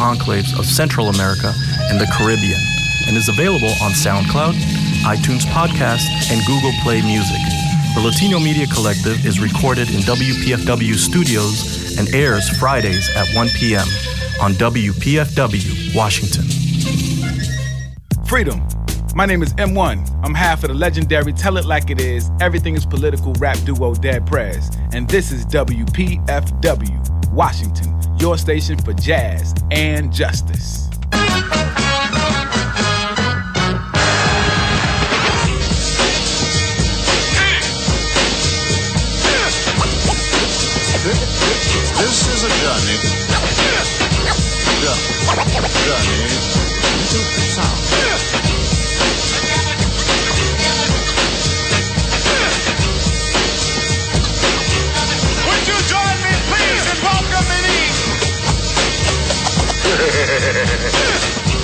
enclaves of Central America and the Caribbean, and is available on SoundCloud, iTunes Podcast, and Google Play Music. The Latino Media Collective is recorded in WPFW studios and airs Fridays at 1 p.m. on WPFW, Washington. Freedom. My name is M1. I'm half of the legendary Tell It Like It Is, Everything is Political rap duo Dead Prez. And this is WPFW, Washington, your station for jazz and justice. This is a journey. Journey. Journey into sound.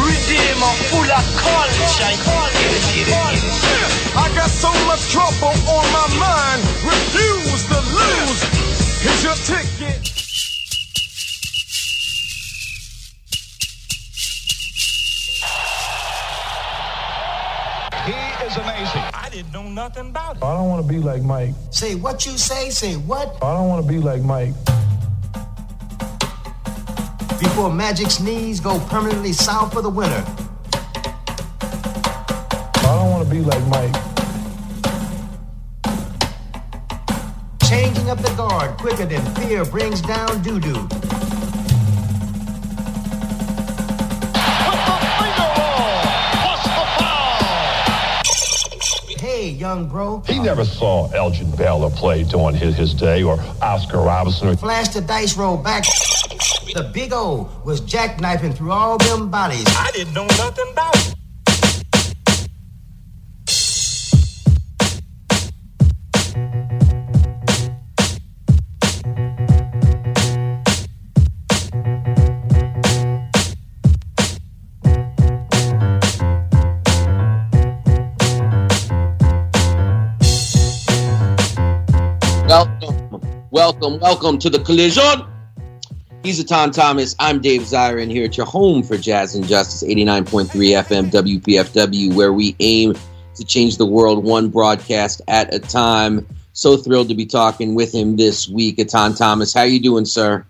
Redeemer full of culture. Get it, get it, get it. I got so much trouble on my mind. Refuse to lose. Here's your ticket. He is amazing. I didn't know nothing about it. I don't want to be like Mike. Say what you say, say what? I don't want to be like Mike. Before Magic Sneeze go permanently south for the winter. I don't want to be like Mike. Changing up the guard quicker than fear brings down doo-doo. Hey, young bro. He never saw Elgin Baylor play during his, his day or Oscar Robertson. Flash the dice roll back. The big O was jackknifing through all them bodies. I didn't know nothing about it. Welcome, welcome, welcome to the collision. He's Etan Thomas. I'm Dave Zirin here at your home for Jazz and Justice 89.3 FM WPFW, where we aim to change the world one broadcast at a time. So thrilled to be talking with him this week. Etan Thomas, how you doing, sir?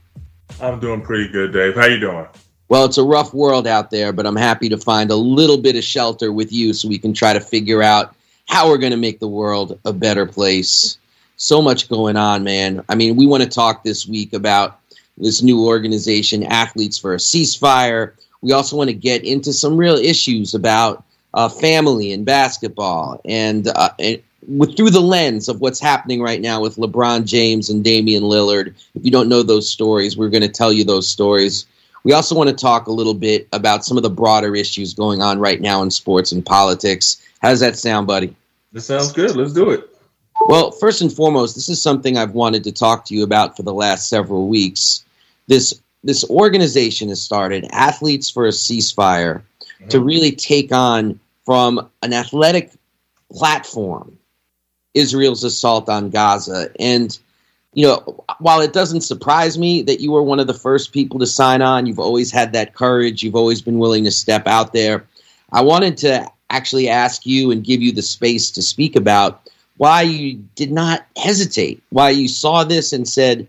I'm doing pretty good, Dave. How you doing? Well, it's a rough world out there, but I'm happy to find a little bit of shelter with you so we can try to figure out how we're going to make the world a better place. So much going on, man. I mean, we want to talk this week about this new organization, Athletes for a Ceasefire. We also want to get into some real issues about uh, family and basketball and, uh, and with through the lens of what's happening right now with LeBron James and Damian Lillard. If you don't know those stories, we're going to tell you those stories. We also want to talk a little bit about some of the broader issues going on right now in sports and politics. How does that sound, buddy? That sounds good. Let's do it. Well, first and foremost, this is something I've wanted to talk to you about for the last several weeks. This this organization has started, Athletes for a Ceasefire, to mm-hmm. really take on from an athletic platform Israel's assault on Gaza. And you know, while it doesn't surprise me that you were one of the first people to sign on, you've always had that courage, you've always been willing to step out there. I wanted to actually ask you and give you the space to speak about why you did not hesitate, why you saw this and said,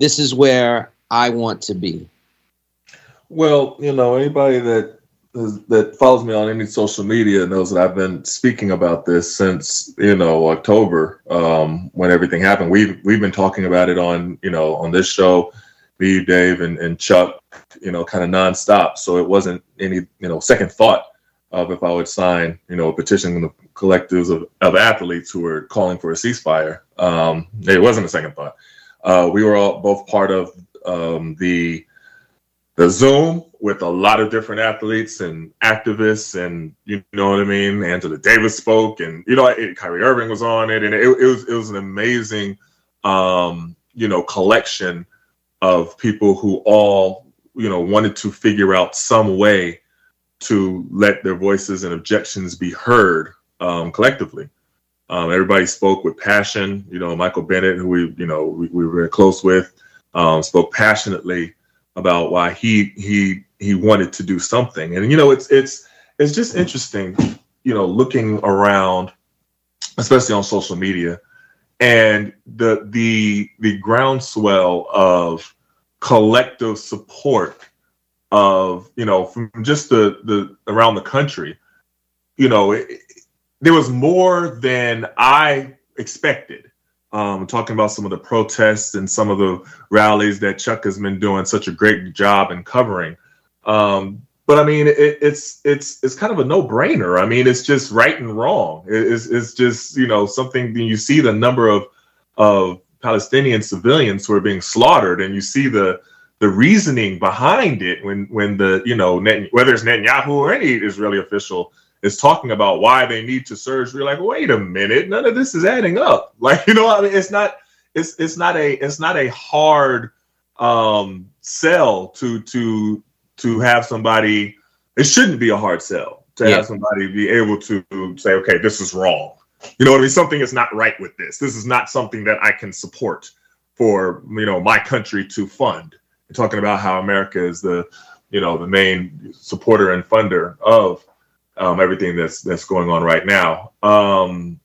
This is where I want to be. Well, you know, anybody that that follows me on any social media knows that I've been speaking about this since you know October um, when everything happened. We've we've been talking about it on you know on this show, me, Dave, and, and Chuck, you know, kind of nonstop. So it wasn't any you know second thought of if I would sign you know a petition from the collectives of, of athletes who were calling for a ceasefire. Um, it wasn't a second thought. Uh, we were all both part of um, the the Zoom with a lot of different athletes and activists, and you know what I mean. Angela Davis spoke, and you know it, Kyrie Irving was on it, and it, it was it was an amazing, um, you know, collection of people who all you know wanted to figure out some way to let their voices and objections be heard um, collectively. Um, everybody spoke with passion. You know, Michael Bennett, who we you know we, we were very close with, um, spoke passionately about why he he he wanted to do something. And you know, it's it's it's just interesting, you know, looking around, especially on social media, and the the the groundswell of collective support of you know from just the the around the country you know it, there was more than i expected um, talking about some of the protests and some of the rallies that chuck has been doing such a great job in covering. Um, but i mean it, it's it's it's kind of a no-brainer. I mean it's just right and wrong. It's, it's just you know something you see the number of of palestinian civilians who are being slaughtered and you see the the reasoning behind it when when the you know whether it's Netanyahu or any Israeli official is talking about why they need to surge, we're like, wait a minute, none of this is adding up. Like you know, I mean, it's not it's it's not a it's not a hard um, sell to to to have somebody. It shouldn't be a hard sell to yeah. have somebody be able to say, okay, this is wrong. You know what I mean? Something is not right with this. This is not something that I can support for you know my country to fund talking about how America is the, you know, the main supporter and funder of um, everything that's that's going on right now. Um,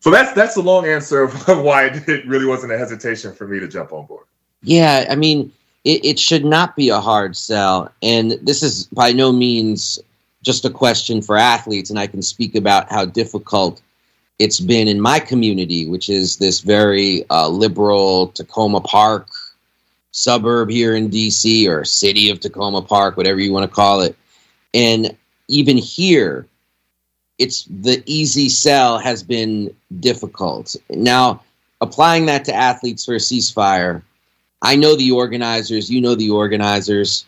so that's that's the long answer of why it really wasn't a hesitation for me to jump on board. Yeah, I mean, it, it should not be a hard sell, and this is by no means just a question for athletes. And I can speak about how difficult it's been in my community, which is this very uh, liberal Takoma Park suburb here in DC or city of Takoma Park, whatever you want to call it. And even here, it's the easy sell has been difficult. Now, applying that to athletes for a ceasefire, I know the organizers, you know the organizers,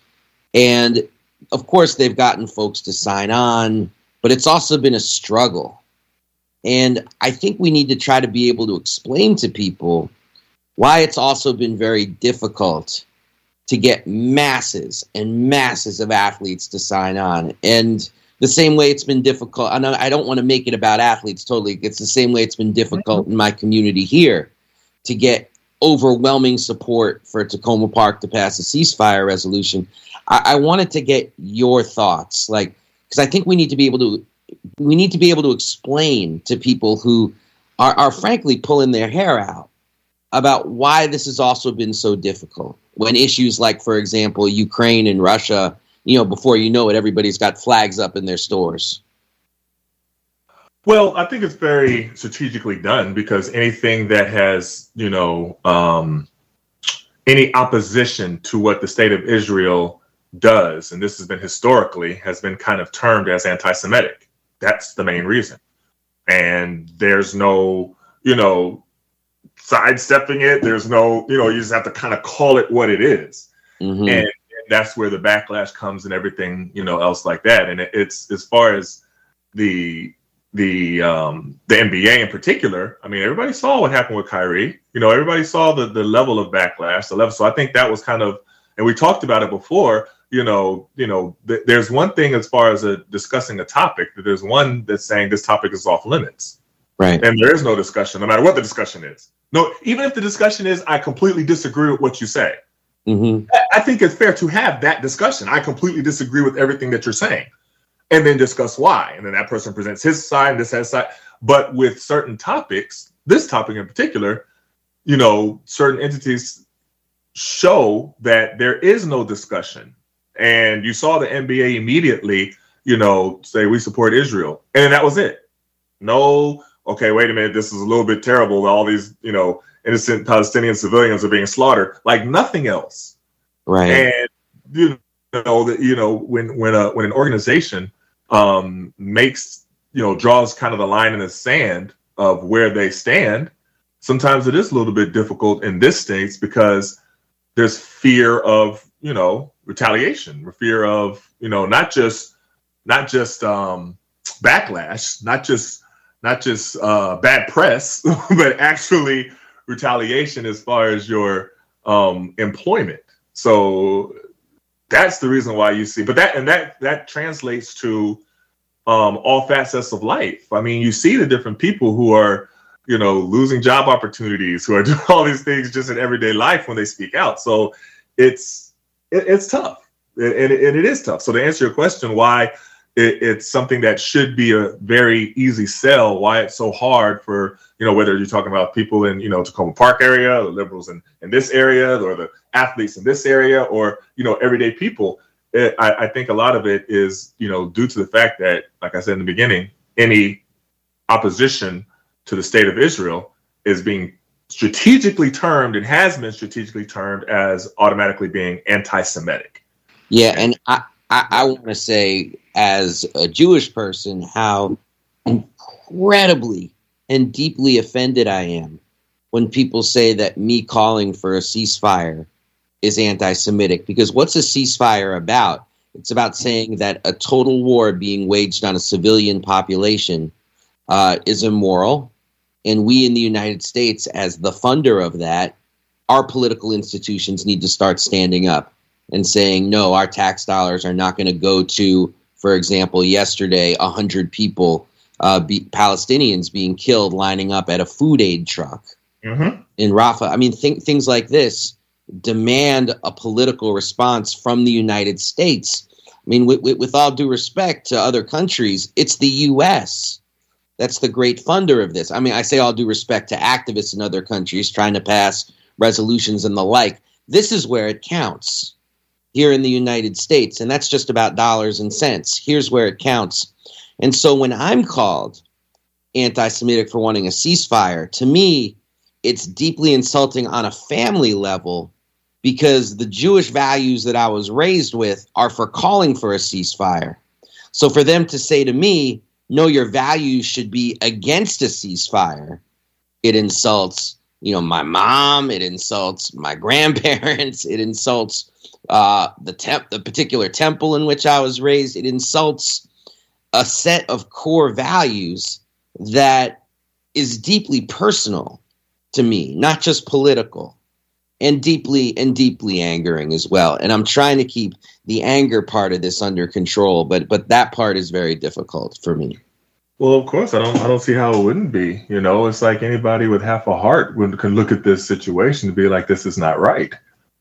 and of course they've gotten folks to sign on, but it's also been a struggle. And I think we need to try to be able to explain to people why it's also been very difficult to get masses and masses of athletes to sign on. And the same way it's been difficult, I, I don't want to make it about athletes totally. It's the same way it's been difficult in my community here to get overwhelming support for Takoma Park to pass a ceasefire resolution. I, I wanted to get your thoughts, like, because I think we need to be able to we need to be able to explain to people who are, are frankly pulling their hair out about why this has also been so difficult. When issues like, for example, Ukraine and Russia, you know, before you know it, everybody's got flags up in their stores. Well, I think it's very strategically done because anything that has, you know, um, any opposition to what the state of Israel does, and this has been historically, has been kind of termed as anti Semitic. That's the main reason. And there's no, you know, sidestepping it. There's no, you know, you just have to kind of call it what it is. Mm-hmm. And, that's where the backlash comes and everything, you know, else like that. And it, it's as far as the the um the NBA in particular, I mean, everybody saw what happened with Kyrie. You know, everybody saw the the level of backlash, the level. So I think that was kind of, and we talked about it before. You know, you know, th- there's one thing as far as a, discussing a topic that there's one that's saying this topic is off limits, right? And there is no discussion, no matter what the discussion is. No, even if the discussion is I completely disagree with what you say, mm-hmm. I think it's fair to have that discussion. I completely disagree with everything that you're saying, and then discuss why. And then that person presents his side, and this has side. But with certain topics, this topic in particular, you know, certain entities show that there is no discussion. And you saw the NBA immediately, you know, say we support Israel, and that was it. No okay, wait a minute, this is a little bit terrible. All these, you know, innocent Palestinian civilians are being slaughtered, like nothing else. Right. And you know that you know when when a when an organization um, makes you know draws kind of the line in the sand of where they stand, sometimes it is a little bit difficult in this states because there's fear of you know retaliation, fear of you know not just not just um, backlash, not just not just uh, bad press, but actually retaliation as far as your um, employment. So that's the reason why you see, but that and that that translates to um, all facets of life. I mean, you see the different people who are, you know, losing job opportunities, who are doing all these things just in everyday life when they speak out. So it's it, it's tough, and and it is tough. So to answer your question, why it, it's something that should be a very easy sell, why it's so hard for you know whether you're talking about people in you know Takoma Park area, the liberals in in this area, or the athletes in this area, or you know everyday people. It, I, I think a lot of it is you know due to the fact that, like I said in the beginning, any opposition to the state of Israel is being strategically termed and has been strategically termed as automatically being anti-Semitic. Yeah, and I, I, I want to say, as a Jewish person, how incredibly and deeply offended I am when people say that me calling for a ceasefire is anti Semitic. Because what's a ceasefire about? It's about saying that a total war being waged on a civilian population uh, is immoral. And we in the United States, as the funder of that, our political institutions need to start standing up and saying, no, our tax dollars are not going to go to, for example, yesterday, 100 people, uh, be, Palestinians being killed lining up at a food aid truck mm-hmm. in Rafah. I mean, th- things like this demand a political response from the United States. I mean, with, with, with all due respect to other countries, it's the U.S. That's the great funder of this. I mean, I say all due respect to activists in other countries trying to pass resolutions and the like. This is where it counts here in the United States, and that's just about dollars and cents. Here's where it counts. And so when I'm called anti Semitic for wanting a ceasefire, to me, it's deeply insulting on a family level because the Jewish values that I was raised with are for calling for a ceasefire. So for them to say to me, no, your values should be against a ceasefire, it insults, you know, my mom, it insults my grandparents, it insults uh, the temp, the particular temple in which I was raised, it insults a set of core values that is deeply personal to me, not just political, and deeply and deeply angering as well. And I'm trying to keep the anger part of this under control, but but that part is very difficult for me. Well, of course, I don't. I don't see how it wouldn't be. You know, it's like anybody with half a heart would, can look at this situation and be like, "This is not right."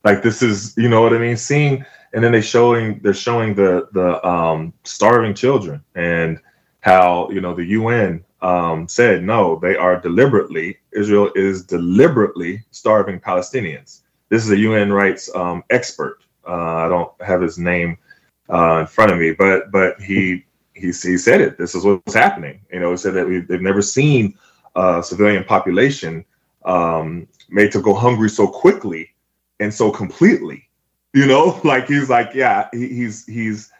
Like this is, you know what I mean? Seeing, and then they showing they're showing the the um, starving children and how you know the UN um, said no, they are deliberately Israel is deliberately starving Palestinians. This is a UN rights um, expert. Uh, I don't have his name uh, in front of me, but but he he he said it. This is what's happening. You know, he said that we, they've never seen a civilian population um, made to go hungry so quickly and so completely. You know, like he's like, yeah, he, he's he's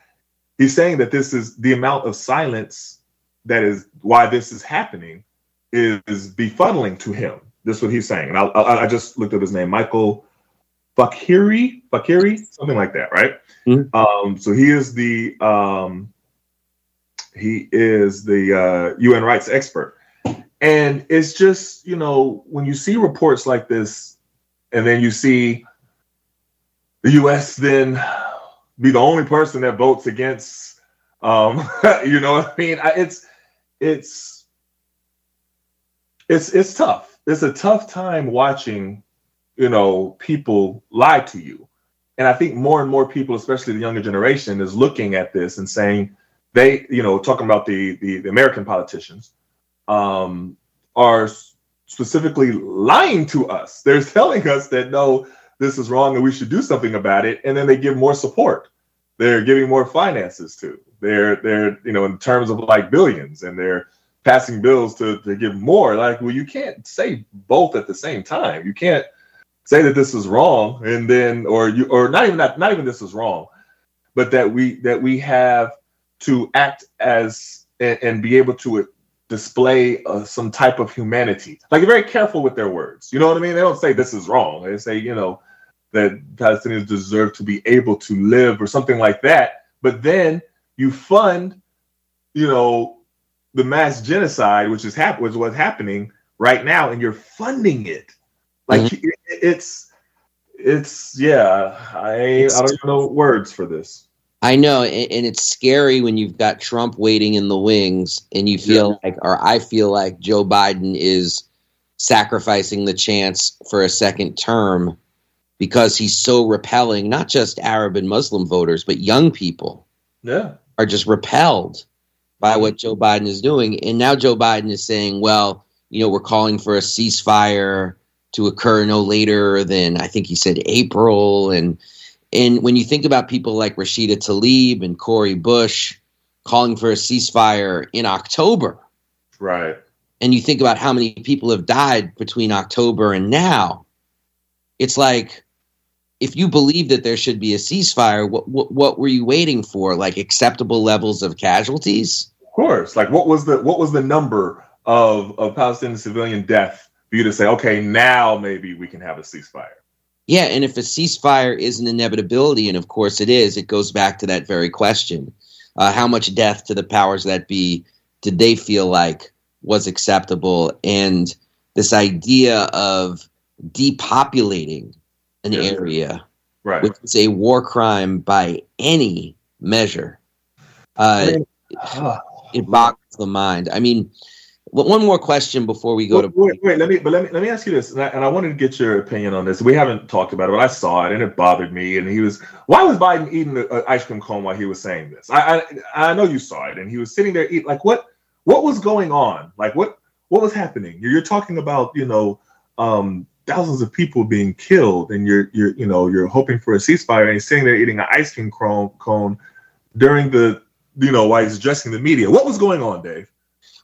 he's saying that this is the amount of silence that is why this is happening is, is befuddling to him. This is what he's saying. And I, I, I just looked up his name, Michael Fakhri, Fakhri, something like that, right? Mhm. Um, so he is the um, he is the uh, UN rights expert, and it's just you know when you see reports like this, and then you see the U.S. then be the only person that votes against, um, you know what I mean? It's it's it's it's tough. It's a tough time watching, you know, people lie to you. And I think more and more people, especially the younger generation, is looking at this and saying they, you know, talking about the the, the American politicians, um, are specifically lying to us. They're telling us that no, this is wrong and we should do something about it, and then they give more support. They're giving more finances to. They're they're you know in terms of like billions, and they're passing bills to to give more. Like, well, you can't say both at the same time. You can't say that this is wrong and then or you or not even that not even this is wrong, but that we that we have to act as and, and be able to display uh, some type of humanity. Like, very careful with their words. You know what I mean? They don't say this is wrong. They say you know that Palestinians deserve to be able to live or something like that. But then you fund, you know, the mass genocide, which is hap- which is what's happening right now, and you're funding it. Like it- it's it's yeah. I I don't know words for this. I know, and, it's scary when you've got Trump waiting in the wings, and you feel like, or I feel like Joe Biden is sacrificing the chance for a second term because he's so repelling, not just Arab and Muslim voters, but young people Yeah. are just repelled by what Joe Biden is doing. And now Joe Biden is saying, well, you know, we're calling for a ceasefire to occur no later than I think he said April. And and when you think about people like Rashida Tlaib and Cori Bush calling for a ceasefire in October, Right. and you think about how many people have died between October and now, it's like if you believe that there should be a ceasefire, what what, what were you waiting for? Like acceptable levels of casualties? Of course. Like what was the what was the number of of Palestinian civilian death for you to say, okay, now maybe we can have a ceasefire? Yeah, and if a ceasefire is an inevitability, and of course it is, it goes back to that very question: uh, how much death to the powers that be did they feel like was acceptable? And this idea of depopulating an Yeah. area, Right. which is a war crime by any measure, uh, it boggles the mind. I mean, w- one more question before we go wait, to wait, wait, let me but let me let me ask you this, and I, and I wanted to get your opinion on this. We haven't talked about it, but I saw it and it bothered me. And he was, why was Biden eating an ice cream cone while he was saying this? I, I I know you saw it, and he was sitting there eating. Like what what was going on? Like what what was happening? You're, you're talking about you know um, thousands of people being killed, and you're you're you know you're hoping for a ceasefire, and he's sitting there eating an ice cream cone cone during the you know while he's addressing the media. What was going on, Dave?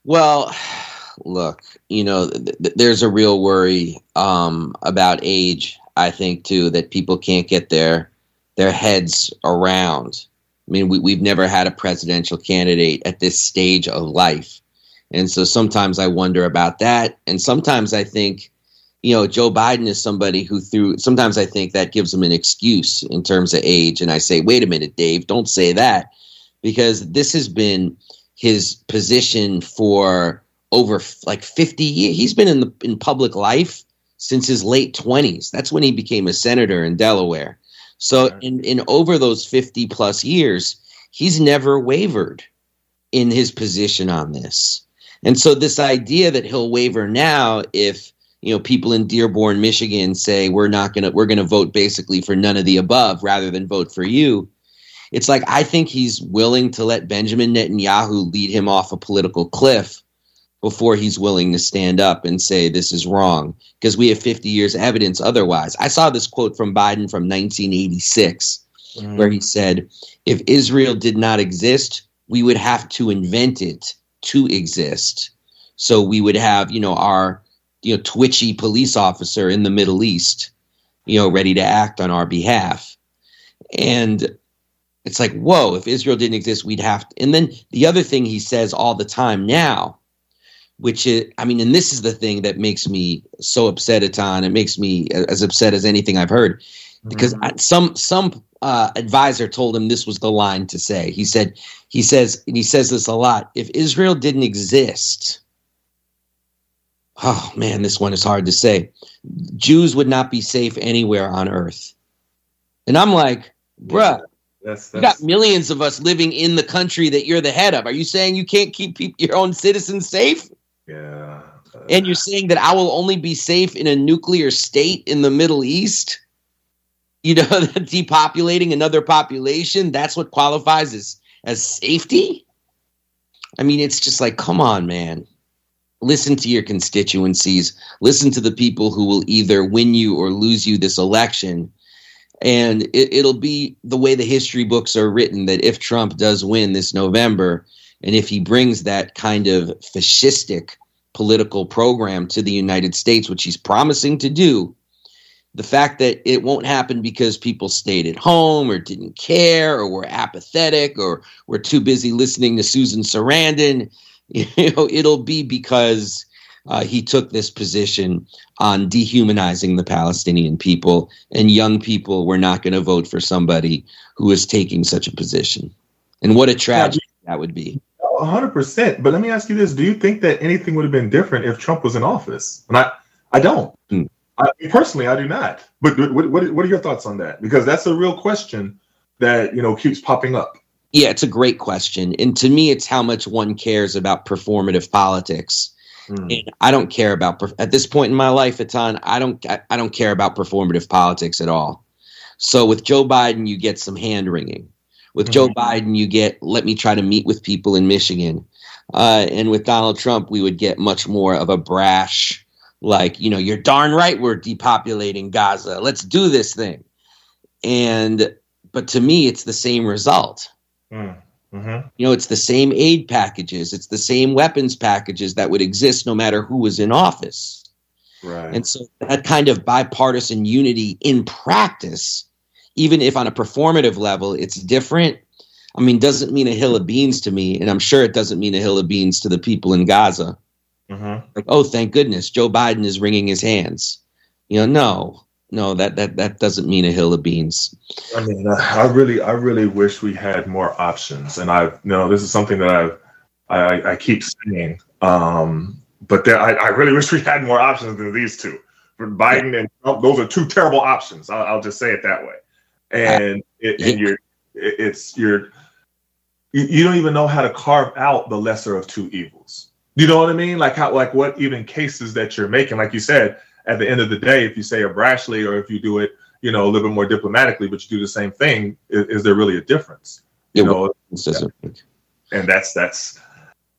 Well, look, you know, th- th- there's a real worry um, about age. I think too that people can't get their their heads around. I mean, we, we've never had a presidential candidate at this stage of life, and so sometimes I wonder about that, and sometimes I think, you know, Joe Biden is somebody who through. Sometimes I think that gives him an excuse in terms of age, and I say, wait a minute, Dave, don't say that, because this has been his position for over like 50 years. He's been in the in public life since his late 20s. That's when he became a senator in Delaware. So in in over those 50 plus years, he's never wavered in his position on this. And so this idea that he'll waver now if you know people in Dearborn, Michigan say we're not going to we're going to vote basically for none of the above rather than vote for you it's like I think he's willing to let Benjamin Netanyahu lead him off a political cliff before he's willing to stand up and say this is wrong because we have 50 years evidence otherwise. I saw this quote from Biden from 1986 mm-hmm. where he said if Israel did not exist, we would have to invent it to exist. So we would have, you know, our you know twitchy police officer in the Middle East, you know, ready to act on our behalf. And it's like, whoa, if Israel didn't exist, we'd have to. And then the other thing he says all the time now, which is, I mean, and this is the thing that makes me so upset at on. It makes me as upset as anything I've heard because I, some some uh, advisor told him this was the line to say. He said, he says, and he says this a lot. If Israel didn't exist, oh man, this one is hard to say. Jews would not be safe anywhere on earth. And I'm like, bruh, That's, you that's got millions of us living in the country that you're the head of. Are you saying you can't keep peop your own citizens safe? yeah. Uh, and you're saying that I will only be safe in a nuclear state in the Middle East? You know, depopulating another population, that's what qualifies as, as safety? I mean, it's just like, come on, man. Listen to your constituencies. Listen to the people who will either win you or lose you this election. And it, it'll be the way the history books are written that if Trump does win this November, and if he brings that kind of fascistic political program to the United States, which he's promising to do, the fact that it won't happen because people stayed at home or didn't care or were apathetic or were too busy listening to Susan Sarandon, you know, it'll be because uh, he took this position on dehumanizing the Palestinian people, and young people were not going to vote for somebody who is taking such a position. And what a tragedy that would be. A hundred percent. But let me ask you this: Do you think that anything would have been different if Trump was in office? And I, I don't. Hmm. I, personally, I do not. But what, what, what are your thoughts on that? Because that's a real question that you know keeps popping up. Yeah, it's a great question. And to me, it's how much one cares about performative politics. And I don't care about at this point in my life, Etan. I don't I, I don't care about performative politics at all. So with Joe Biden, you get some hand wringing. With Joe hmm. Biden, you get let me try to meet with people in Michigan. Uh, and with Donald Trump, we would get much more of a brash, like you know, you're darn right we're depopulating Gaza. Let's do this thing. And but to me, it's the same result. Hmm. Mm-hmm. You know, it's the same aid packages, it's the same weapons packages that would exist no matter who was in office. Right. And so that kind of bipartisan unity in practice, even if on a performative level it's different, I mean, doesn't mean a hill of beans to me. And I'm sure it doesn't mean a hill of beans to the people in Gaza. Mm-hmm. Like, oh, thank goodness, Joe Biden is wringing his hands. You know, no, no, that that that doesn't mean a hill of beans. I mean, I I really, I really wish we had more options. And I, you know, this is something that I've, I, I keep saying. Um, but there, I, I really wish we had more options than these two. For Biden and Trump, those are two terrible options. I'll, I'll just say it that way. And it, and you're, it- it's you're, you, you don't even know how to carve out the lesser of two evils. You know what I mean? Like how, like what even cases that you're making. Like you said, at the end of the day, if you say a brashly or if you do it, you know, a little bit more diplomatically, but you do the same thing, is, is there really a difference? You Yeah, know, doesn't and that's that's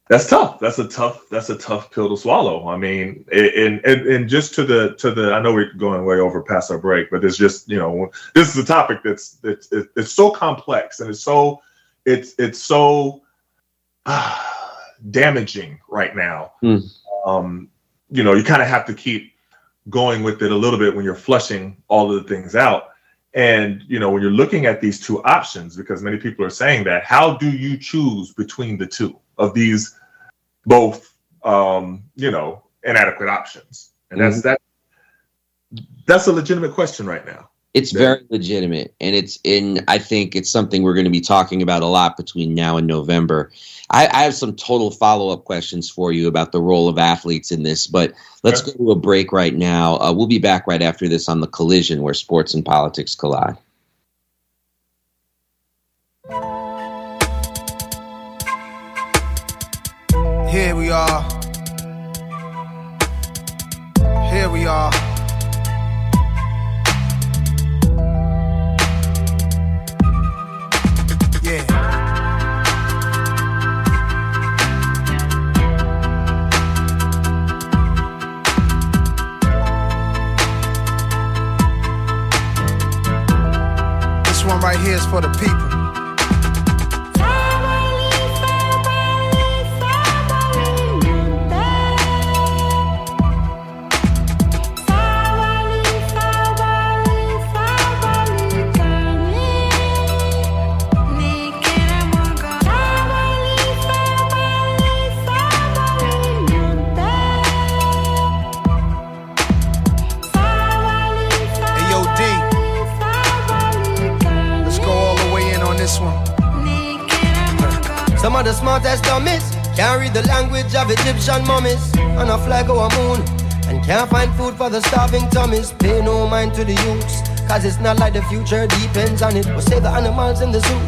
that's tough. That's a tough that's a tough pill to swallow. I mean, and and and just to the to the I know we're going way over past our break, but it's just you know this is a topic that's that's it's so complex and it's so it's it's so damaging right now. Hmm. Um, you know, you kind of have to keep going with it a little bit when you're flushing all of the things out. And you know, when you're looking at these two options, because many people are saying that, how do you choose between the two of these both um, you know, inadequate options? And that's that that's a legitimate question right now. It's very legitimate, and it's in. I think it's something we're going to be talking about a lot between now and November. I, I have some total follow up questions for you about the role of athletes in this, but let's go to a break right now. Uh, we'll be back right after this on the collision where sports and politics collide. Here we are. Here we are. For the people. Of Egyptian mummies on a flag or a moon and can't find food for the starving tummies. Pay no mind to the youths, cause it's not like the future depends on it. We'll save the animals in the zoo.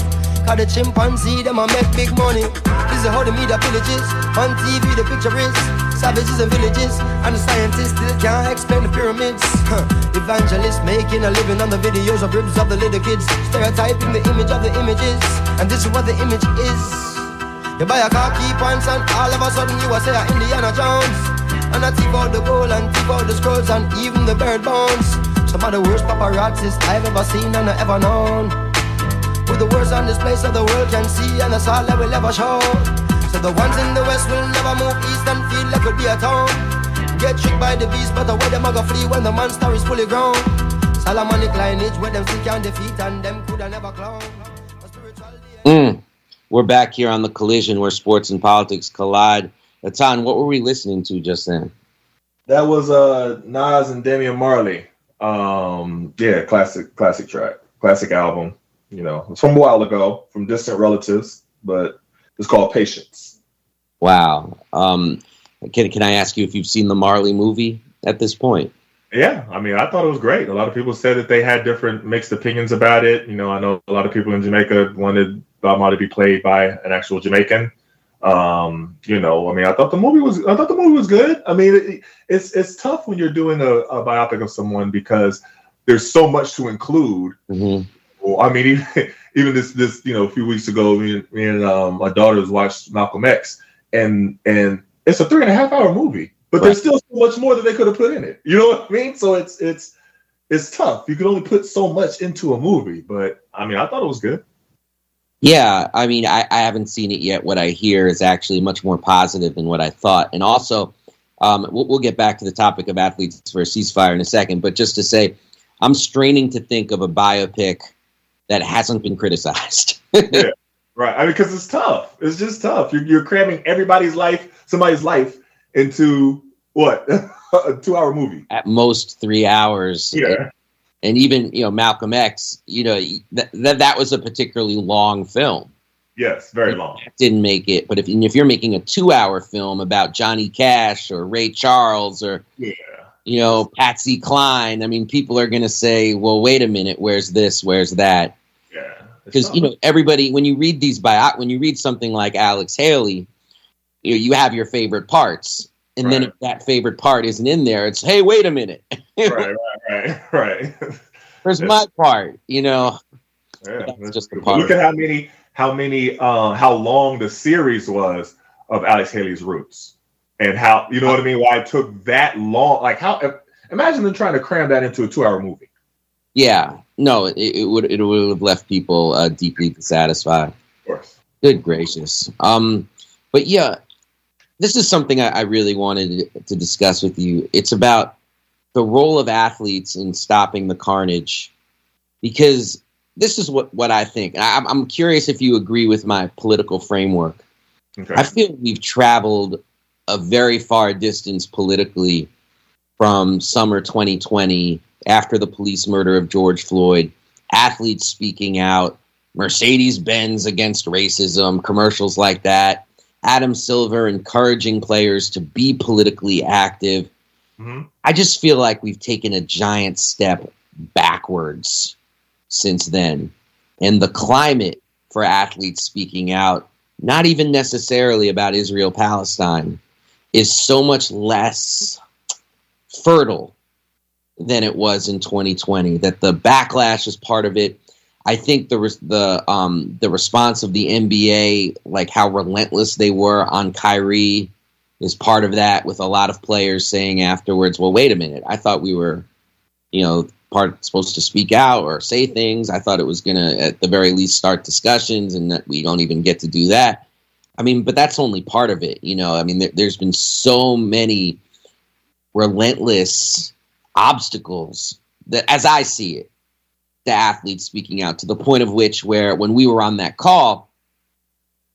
Cause the chimpanzee, them a make big money. This is how the media villages. On TV, the picture is savages and villages. And the scientists still can't explain the pyramids. Huh. Evangelists making a living on the videos of ribs of the little kids. Stereotyping the image of the images. And this is what the image is. You buy a car, keep points, and all of a sudden you are say a Indiana Jones. And I thief out the gold and thief out the scrolls and even the bird bones. Some of the worst paparazzis I've ever seen and I ever known. With the worst on display so the world can see and that's all that will ever show. So the ones in the west will never move east and feel like it'll be a town. Get tricked by the beast, but away them a flee when the monster is fully grown. Solomonic lineage where them still can defeat and them coulda never clown. We're back here on the collision where sports and politics collide. Etan, what were we listening to just then? That was uh Nas and Damian Marley. Um yeah, classic classic track, classic album. You know, it's from a while ago, from distant relatives, but it's called Patience. Wow. Um, can can I ask you if you've seen the Marley movie at this point? Yeah, I mean, I thought it was great. A lot of people said that they had different mixed opinions about it. You know, I know a lot of people in Jamaica wanted Marley to be played by an actual Jamaican. Um, you know, I mean, I thought the movie was I thought the movie was good. I mean, it, it's it's tough when you're doing a, a biopic of someone because there's so much to include. Mm-hmm. Well, I mean, even, even this this you know a few weeks ago, me and, me and um, my daughters watched Malcolm X, and and it's a three and a half hour movie, but there's still so much more that they could have put in it. You know what I mean? So it's it's it's tough. You can only put so much into a movie, but I mean, I thought it was good. Yeah, I mean, I, I haven't seen it yet. What I hear is actually much more positive than what I thought. And also, um, we'll, we'll get back to the topic of athletes for a ceasefire in a second. But just to say, I'm straining to think of a biopic that hasn't been criticized. yeah, right. I mean, because it's tough. It's just tough. You're, you're cramming everybody's life, somebody's life, into what a two-hour movie At most three hours. Yeah. And even you know Malcolm X, you know that that, that was a particularly long film. Yes, very long. Didn't make it, but if if you're making a two-hour film about Johnny Cash or Ray Charles or yeah. you know Patsy Cline, I mean, people are going to say, "Well, wait a minute, where's this? Where's that?" Yeah, because you know everybody when you read these bio when you read something like Alex Haley, you know, you have your favorite parts, and then if that favorite part isn't in there, it's hey, wait a minute, right, right, right, right. where's my part? You know, Yeah, that's that's just the part. Look at how many, how many, uh, how long the series was of Alex Haley's Roots, and how you know what I mean. Why it took that long? Like how? Imagine them trying to cram that into a two-hour movie. yeah, no, it, it would it would have left people uh, deeply dissatisfied. Of course. Good gracious. Um, but yeah, this is something I, I really wanted to discuss with you. It's about the role of athletes in stopping the carnage, because this is what, what I think. I, I'm- I'm curious if you agree with my political framework. Okay. I feel we've traveled a very far distance politically from summer 2020 after the police murder of George Floyd, athletes speaking out, Mercedes Benz against racism, commercials like that, Adam Silver encouraging players to be politically active. Mhm. I just feel like we've taken a giant step backwards since then. And the climate for athletes speaking out, not even necessarily about Israel Palestine, is so much less fertile than it was in 2020. That the backlash is part of it. I think the the um, the response of the NBA, like how relentless they were on Kyrie, is part of that. With a lot of players saying afterwards, "Well, wait a minute, I thought we were, you know, part supposed to speak out or say things. I thought it was going to, at the very least, start discussions, and that we don't even get to do that." I mean, but that's only part of it. You know, I mean, there, there's been so many relentless obstacles that, as I see it, the athletes speaking out to the point of which, where when we were on that call,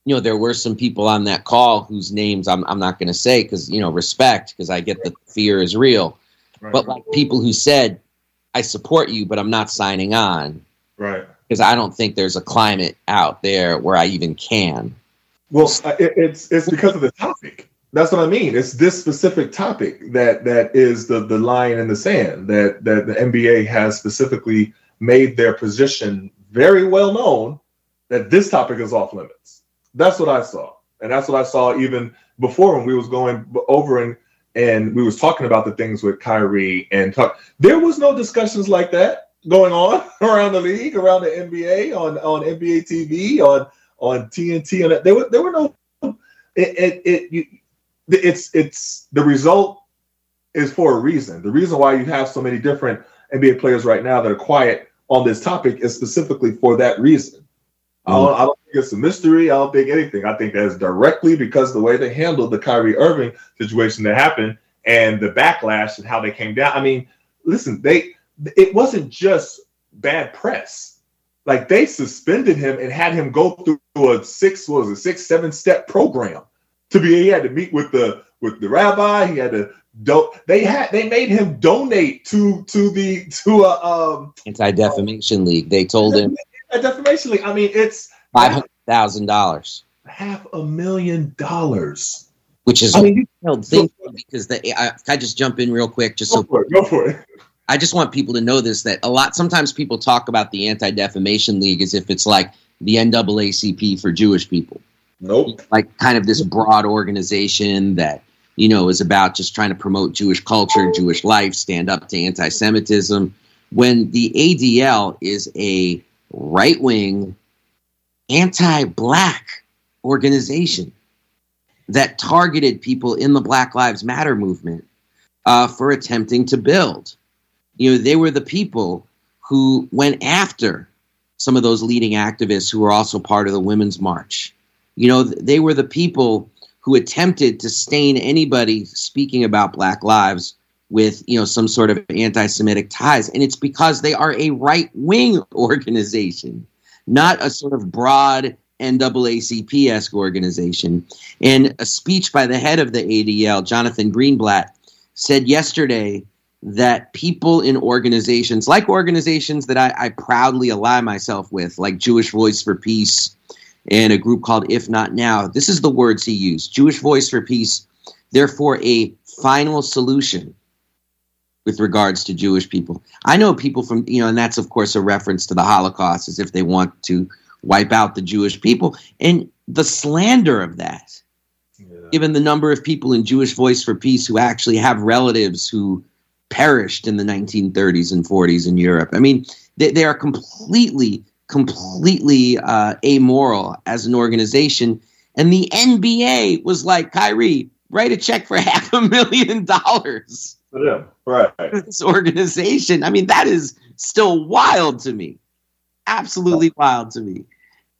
you know, there were some people on that call whose names I'm, I'm not going to say because, you know, respect, because I get that fear is real. Right. But like people who said, I support you, but I'm not signing on Right. because I don't think there's a climate out there where I even can. Well, it's it's because of the topic. That's what I mean. It's this specific topic that that is the the line in the sand that that the NBA has specifically made their position very well known that this topic is off limits. That's what I saw, and that's what I saw even before when we was going over and and we was talking about the things with Kyrie and talk. There was no discussions like that going on around the league, around the NBA, on on NBA TV, on on TNT, and there were there were no. It it, it you, it's it's the result is for a reason. The reason why you have so many different NBA players right now that are quiet on this topic is specifically for that reason. I, don't, I don't think it's a mystery. I don't think anything. I think that's directly because the way they handled the Kyrie Irving situation that happened and the backlash and how they came down. I mean, listen, they it wasn't just bad press. Like they suspended him and had him go through a six was it six seven step program to be. He had to meet with the with the rabbi. He had to do. They had they made him donate to to the to a um Anti Defamation League. They told him a defamation league. I mean, it's five hundred thousand dollars, half a million dollars. which is I mean, you- wild thing because they, I, can I just jump in real quick, just so Go for it. Go for it. I just want people to know this that a lot sometimes people talk about the Anti Defamation League as if it's like the NAACP for Jewish people. Nope. Like kind of this broad organization that you know is about just trying to promote Jewish culture, Jewish life, stand up to anti-Semitism. When the ADL is a right-wing, anti-black organization that targeted people in the Black Lives Matter movement uh, for attempting to build. You know, they were the people who went after some of those leading activists who were also part of the Women's March. You know, they were the people who attempted to stain anybody speaking about Black lives with, you know, some sort of anti-Semitic ties, and it's because they are a right-wing organization, not a sort of broad NAACP esque organization. And a speech by the head of the ADL, Jonathan Greenblatt, said yesterday that people in organizations, like organizations that I, I, proudly ally myself with, like Jewish Voice for Peace and a group called If Not Now, this is the words he used Jewish Voice for Peace, therefore, a final solution with regards to Jewish people. I know people from, you know, and that's, of course, a reference to the Holocaust as if they want to wipe out the Jewish people. And the slander of that, yeah. given the number of people in Jewish Voice for Peace who actually have relatives who perished in the 1930s and 40s in Europe. I mean, they, they are completely, completely uh, amoral as an organization. And the NBA was like, Kyrie, write a check for half a million dollars. Yeah, right. This organization. I mean, that is still wild to me. Absolutely wild to me.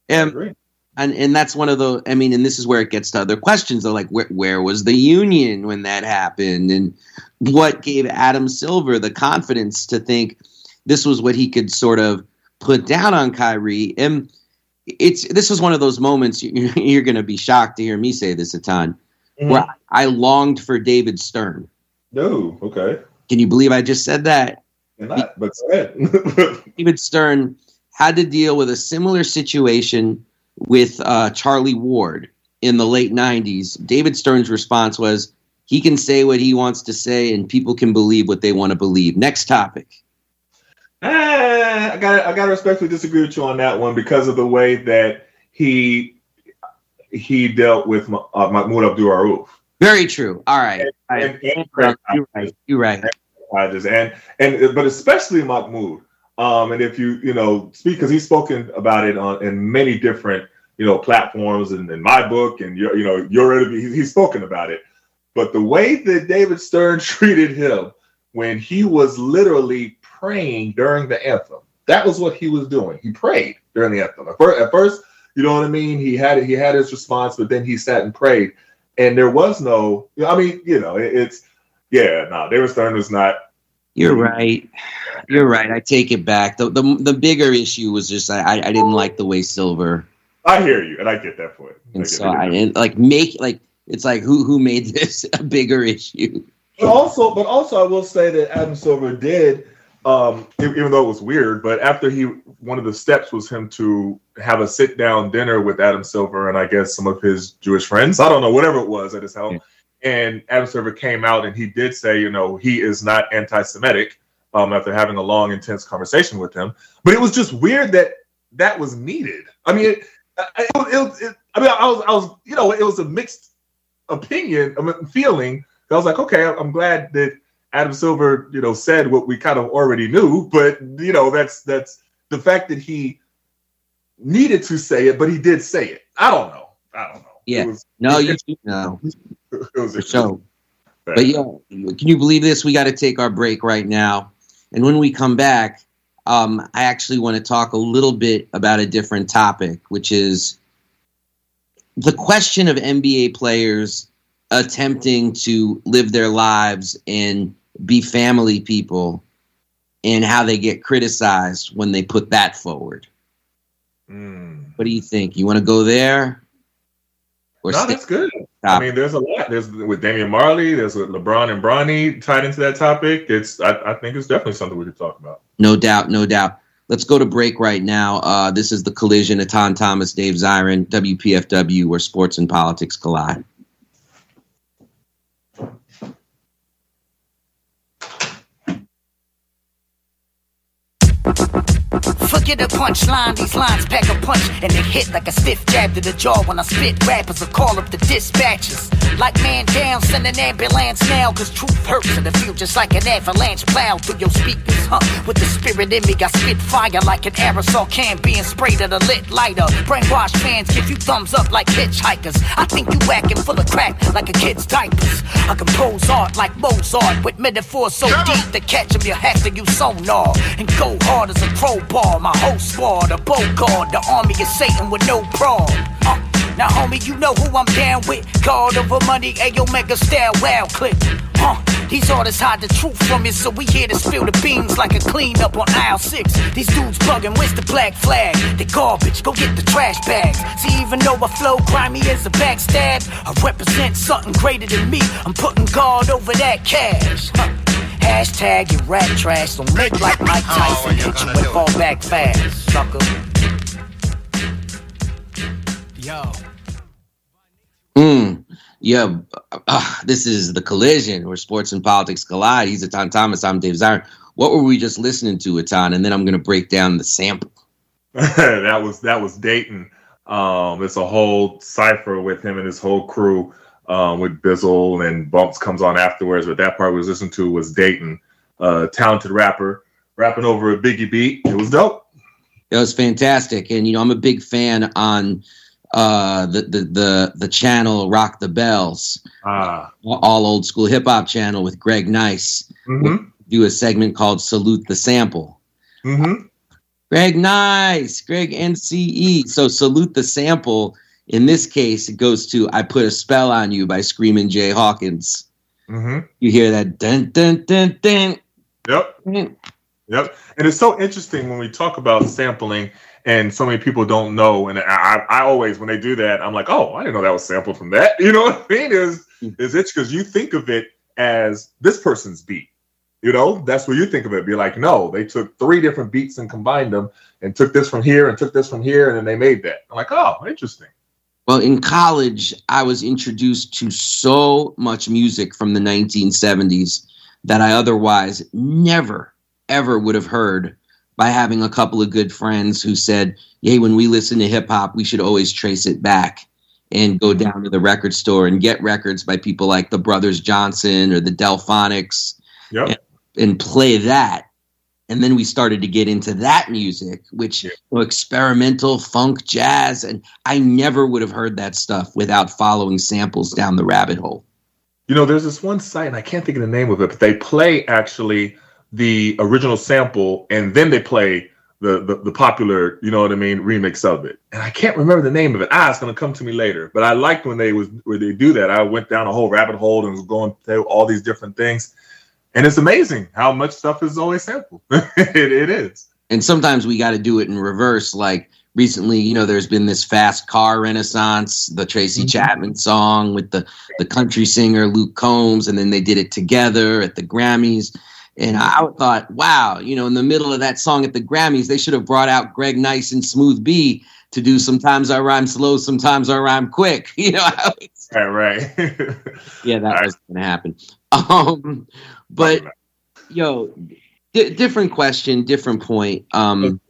Um, and and that's one of the. I mean, and this is where it gets to other questions. Though, like, where, where was the union when that happened, and what gave Adam Silver the confidence to think this was what he could sort of put down on Kyrie? And it's this was one of those moments you're, you're going to be shocked to hear me say this a ton, mm-hmm. where I longed for David Stern. No, okay. Can you believe I just said that? Not, but David Stern had to deal with a similar situation with uh, Charlie Ward in the late 90s. David Stern's response was he can say what he wants to say and people can believe what they want to believe. Next topic. Eh, I got I got to respectfully disagree with you on that one because of the way that he he dealt with uh, Mahmoud Abdul Rauf. Very true. All right. And, and, and, you're right. You're right. And and but especially Mahmoud. Um, and if you you know speak because he's spoken about it on in many different you know platforms and in my book and your you know your he's spoken about it. But the way that David Stern treated him when he was literally praying during the anthem, that was what he was doing. He prayed during the anthem. At first, at first you know what I mean? He had he had his response, but then he sat and prayed, and there was no. I mean, you know, it, it's yeah. No, David Stern was not. You're right. You're right. I take it back. The the, the bigger issue was just I, I didn't like the way Silver. I hear you, and I get that point. And so I didn't like make like it's like who who made this a bigger issue. But also, but also, I will say that Adam Silver did, um, even though it was weird. But after he, one of the steps was him to have a sit down dinner with Adam Silver and I guess some of his Jewish friends. I don't know, whatever it was at his house. Yeah. And Adam Silver came out and he did say, you know, he is not anti-Semitic. Um, after having a long, intense conversation with him, but it was just weird that that was needed. I mean, it, it, it, it I mean, I was, I was, you know, it was a mixed opinion, I mean, feeling. I was like, okay, I'm glad that Adam Silver, you know, said what we kind of already knew, but you know, that's that's the fact that he needed to say it, but he did say it. I don't know. I don't know. Yeah. Was, no, you know. it was for sure. But yeah, can you believe this? We got to take our break right now, and when we come back, um, I actually want to talk a little bit about a different topic, which is the question of NBA players attempting to live their lives and be family people and how they get criticized when they put that forward. Mm. What do you think? You want to go there? Or no, that's good. I mean, there's a lot. There's with Damian Marley. There's with LeBron and Bronny tied into that topic. It's I, I think it's definitely something we could talk about. No doubt, no doubt. Let's go to break right now. Uh, this is the collision. Etan Thomas, Dave Zirin, WPFW, where sports and politics collide. Get a punchline. These lines pack a punch and they hit like a stiff jab to the jaw when I spit. Rappers will call up the dispatchers. Like man down, send an ambulance now. Cause truth hurts and it feel just like an avalanche plow through your speakers, huh? With the spirit in me, I spit fire like an aerosol can being sprayed at a lit lighter. Brainwash fans give you thumbs up like hitchhikers. I think you whacking full of crack like a kid's diapers. I compose art like Mozart with metaphors so deep that catch 'em you have to use sonar and go hard as a crowbar. My whole squad, a bogard, the army is Satan with no prod. Uh, now, homie, you know who I'm down with. God over money, Ayo Mega style, wow clip. Huh. These artists hide the truth from you, so we here to spill the beans like a cleanup on aisle six. These dudes bugging, where's the black flag? The garbage, go get the trash bags. See, even though I flow grimy as a backstab, I represent something greater than me. I'm putting God over that cash. Huh. Hashtag you rat trash, don't make like Mike Tyson, hit you and fall back fast, sucker. Yo. Mm. Yeah, uh, this is the collision where sports and politics collide. He's Etan Thomas. I'm Dave Zirin. What were we just listening to, Etan? And then I'm going to break down the sample. that was that was Datin. Um, it's a whole cipher with him and his whole crew. Um, with Bizzle and Bumps comes on afterwards, but that part we was listening to was Datin, uh, talented rapper, rapping over a Biggie beat. It was dope. It was fantastic, and you know I'm a big fan on uh, the the the the channel Rock the Bells, ah. all old school hip hop channel with Greg Nice. Mm-hmm. Do a segment called "Salute the Sample." Mm-hmm. Greg Nice, Greg NCE. So salute the sample. In this case, it goes to "I Put a Spell on You" by Screaming Jay Hawkins. Mm-hmm. You hear that dun dun dun dun. Yep. Yep. And it's so interesting when we talk about sampling and so many people don't know. And I, I always, when they do that, I'm like, oh, I didn't know that was sampled from that. You know what I mean? Is is it because you think of it as this person's beat? You know, that's what you think of it. Be like, no, they took three different beats and combined them and took this from here and took this from here, and then they made that. I'm like, oh, interesting. Well, in college, I was introduced to so much music from the 1970s that I otherwise never, ever would have heard by having a couple of good friends who said, Hey, when we listen to hip hop, we should always trace it back and go down to the record store and get records by people like the Brothers Johnson or the Delphonics yep. and, and, play that. And then we started to get into that music, which you know, experimental funk, jazz, and I never would have heard that stuff without following samples down the rabbit hole. You know, there's this one site, and I can't think of the name of it, but they play actually the original sample and then they play the, the, the popular, you know what I mean, remix of it. And I can't remember the name of it. Ah, it's gonna come to me later. But I liked when they was where they do that. I went down a whole rabbit hole and was going through all these different things. And it's amazing how much stuff is always sampled. it, it is. And sometimes we got to do it in reverse. Like recently, you know, there's been this fast car renaissance, the Tracy mm-hmm. Chapman song with the the country singer Luke Combs, and then they did it together at the Grammys. And I thought, wow, you know, in the middle of that song at the Grammys, they should have brought out Greg Nice and Smooth B to do sometimes I rhyme slow, sometimes I rhyme quick. You know, right, right. yeah, that All was right. gonna happen. Um, but yo, d- different question, different point. Um,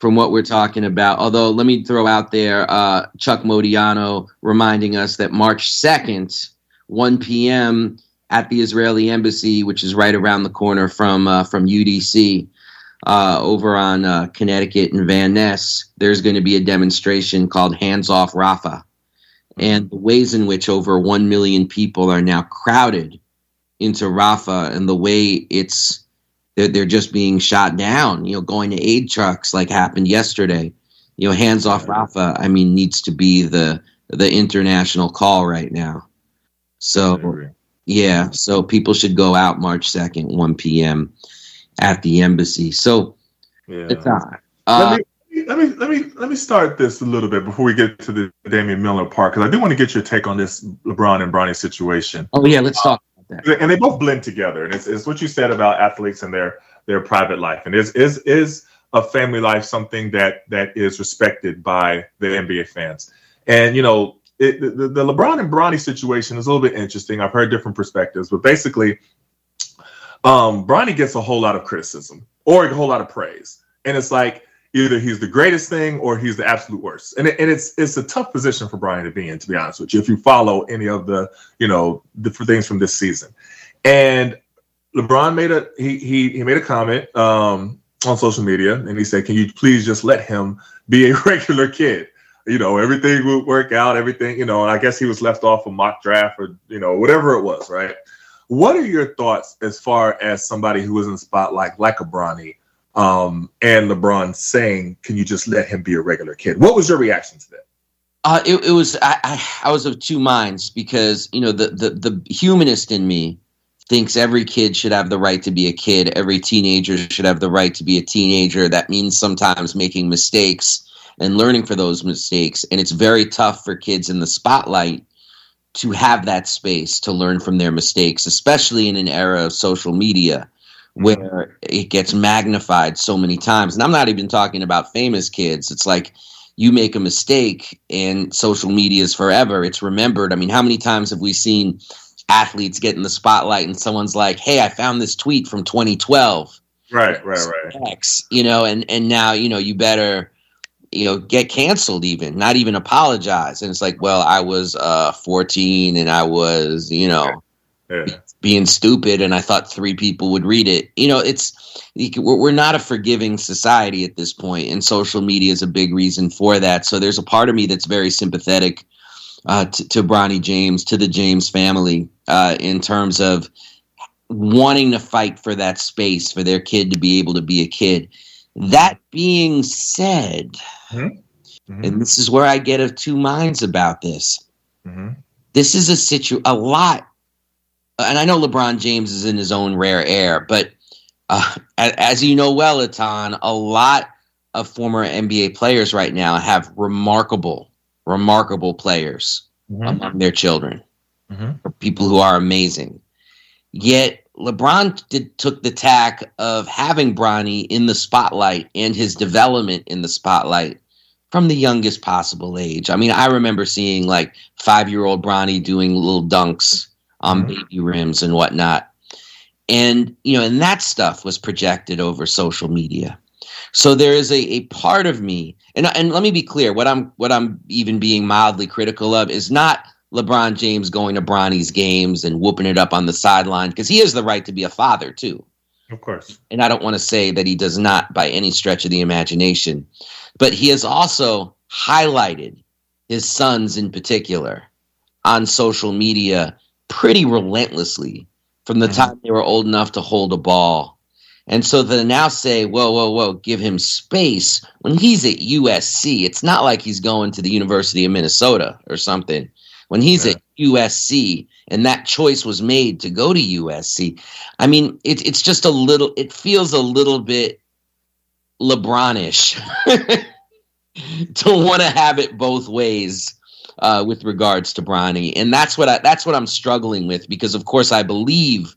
from what we're talking about. Although, let me throw out there uh, Chuck Modiano reminding us that March 2nd, 1 p.m., at the Israeli embassy, which is right around the corner from uh, from UDC, uh, over on uh, Connecticut and Van Ness. There's going to be a demonstration called Hands Off Rafah. and the ways in which over one million people are now crowded into Rafah and the way it's they're, they're just being shot down. You know, going to aid trucks like happened yesterday. You know, Hands Off Rafah. I mean, needs to be the the international call right now. So yeah, so people should go out March 2nd, 1 p.m. at the embassy. So yeah. it's on. Uh, let, me, let me let me start this a little bit before we get to the Damian Lillard part because I do want to get your take on this LeBron and Bronny situation. Oh yeah, let's talk. And they both blend together, and it's, it's what you said about athletes and their their private life, and is is is a family life something that that is respected by the NBA fans. And you know, it, the, the LeBron and Bronny situation is a little bit interesting. I've heard different perspectives, but basically, um, Bronny gets a whole lot of criticism or a whole lot of praise, and it's like either he's the greatest thing or he's the absolute worst. And, it, and it's it's a tough position for Bronny to be in, to be honest with you, if you follow any of the you know different things from this season. And LeBron made a he he he made a comment um, on social media, and he said, "Can you please just let him be a regular kid?" You know, everything would work out, everything, you know, and I guess he was left off a mock draft or, you know, whatever it was, right? What are your thoughts as far as somebody who is in the spotlight like a Bronny um, and LeBron saying, "Can you just let him be a regular kid?" What was your reaction to that? Uh, it, it was I, I, I was of two minds because you know the, the the humanist in me thinks every kid should have the right to be a kid. Every teenager should have the right to be a teenager. That means sometimes making mistakes and learning for those mistakes. And it's very tough for kids in the spotlight to have that space to learn from their mistakes, especially in an era of social media where it gets magnified so many times. And I'm not even talking about famous kids. It's like you make a mistake and social media is forever. It's remembered. I mean, how many times have we seen athletes get in the spotlight and someone's like, "Hey, I found this tweet from 2012." Right, right, right. X, you know, and and now, you know, you better you know get canceled even not even apologize and it's like well i was uh 14 and i was you know yeah. being stupid and i thought three people would read it you know it's we're not a forgiving society at this point and social media is a big reason for that so there's a part of me that's very sympathetic uh, to, to Bronny James, to the James family, uh, in terms of wanting to fight for that space for their kid to be able to be a kid. That being said, mm-hmm. and this is where I get of two minds about this. Mm-hmm. This is a situ a lot, and I know LeBron James is in his own rare air, but uh, as you know well, Etan, a lot of former NBA players right now have remarkable, remarkable players mm-hmm. among their children, Mm-hmm. people who are amazing. Yet LeBron did, took the tack of having Bronny in the spotlight and his development in the spotlight from the youngest possible age. I mean, I remember seeing like five year old Bronny doing little dunks on Mm-hmm. baby rims and whatnot. And, you know, and that stuff was projected over social media. So there is a, a part of me, and, and let me be clear, what I'm what I'm even being mildly critical of is not LeBron James going to Bronny's games and whooping it up on the sideline because he has the right to be a father too. Of course. And I don't want to say that he does not by any stretch of the imagination, but he has also highlighted his sons in particular on social media pretty relentlessly from the mm-hmm. time they were old enough to hold a ball. And so they now say, whoa, whoa, whoa, give him space when he's at USC. It's not like he's going to the University of Minnesota or something when he's Yeah. at USC and that choice was made to go to USC. I mean, it, it's just a little, it feels a little bit LeBronish to want to have it both ways uh, with regards to Bronny, and that's what I, that's what I'm struggling with because, of course, I believe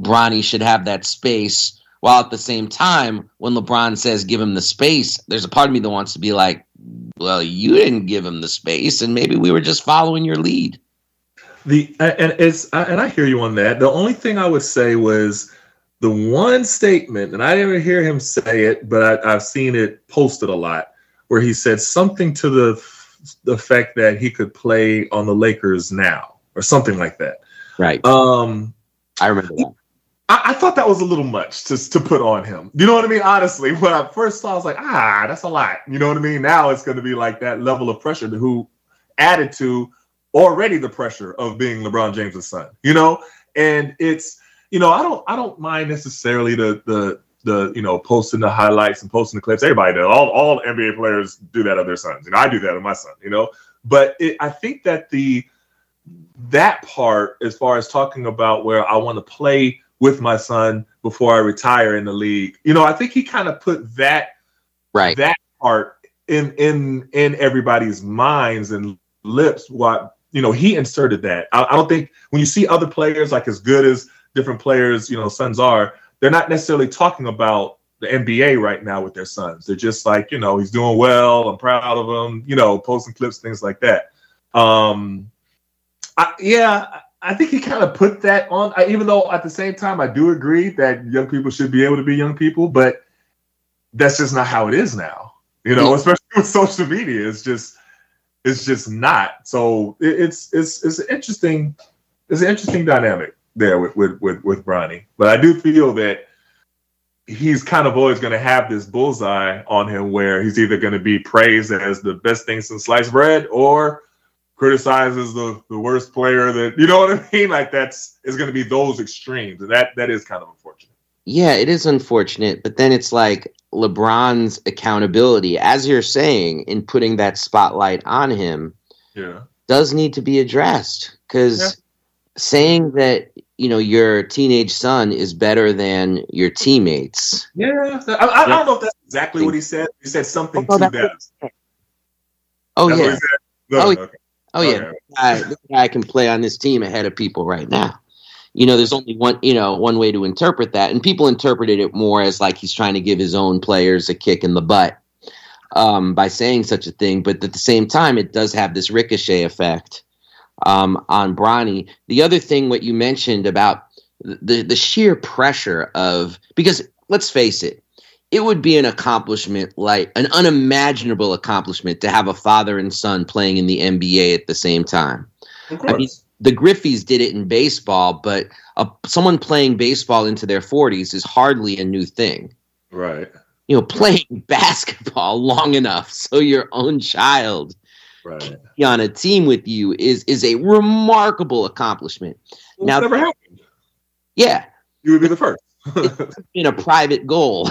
Bronny should have that space. While at the same time, when LeBron says give him the space, there's a part of me that wants to be like, well, you didn't give him the space, and maybe we were just following your lead. The and it's and I hear you on that. The only thing I would say was the one statement, and I didn't hear him say it, but I, I've seen it posted a lot, where he said something to the the fact that he could play on the Lakers now, or something like that. Right. Um, I remember that. I, I thought that was a little much to to put on him. You know what I mean? Honestly, when I first saw, I was like, ah, that's a lot. You know what I mean? Now it's going to be like that level of pressure to who added to already the pressure of being LeBron James's son. You know, and it's you know I don't I don't mind necessarily the the the you know posting the highlights and posting the clips. Everybody does. All all NBA players do that of their sons. You know, I do that of my son. You know, but it, I think that the that part, as far as talking about where I want to play with my son before I retire in the league, you know, I think he kind of put that right that part in in in everybody's minds and lips. What you know, he inserted that. I, I don't think when you see other players like as good as different players, you know, sons are, they're not necessarily talking about the NBA right now with their sons. They're just like, you know, he's doing well. I'm proud of him. You know, posting clips, things like that. Um, I, yeah, I think he kind of put that on. I, even though at the same time, I do agree that young people should be able to be young people, but that's just not how it is now. You know, especially with social media, it's just it's just not. So it, it's it's it's an interesting it's an interesting dynamic there with with with, with Bronny. But I do feel that he's kind of always going to have this bullseye on him where he's either going to be praised as the best thing since sliced bread or criticizes the, the worst player that you know what I mean? Like that's is going to be those extremes. And that that is kind of unfortunate. Yeah, it is unfortunate, but then it's like LeBron's accountability, as you're saying, in putting that spotlight on him, Yeah. does need to be addressed. Because Yeah. Saying that you know your teenage son is better than your teammates, Yeah. I, I, I don't know if that's exactly what he said. He said something Oh, to that's that. oh That's yeah, he? No, Oh, okay. Oh yeah, Okay. this guy, this guy can play on this team ahead of people right now. You know, there's only one, you know, one way to interpret that, and people interpreted it more as like he's trying to give his own players a kick in the butt um, by saying such a thing. But at the same time, it does have this ricochet effect um, on Bronny. The other thing, what you mentioned about the the sheer pressure of because let's face it, it would be an accomplishment like an unimaginable accomplishment to have a father and son playing in the NBA at the same time. I mean, the Griffeys did it in baseball, but uh, someone playing baseball into their 40s is hardly a new thing. Right. You know, playing basketball long enough so your own child Right. be on a team with you is is a remarkable accomplishment. Well, Now- never happened. Yeah, You would be the first. in a private goal.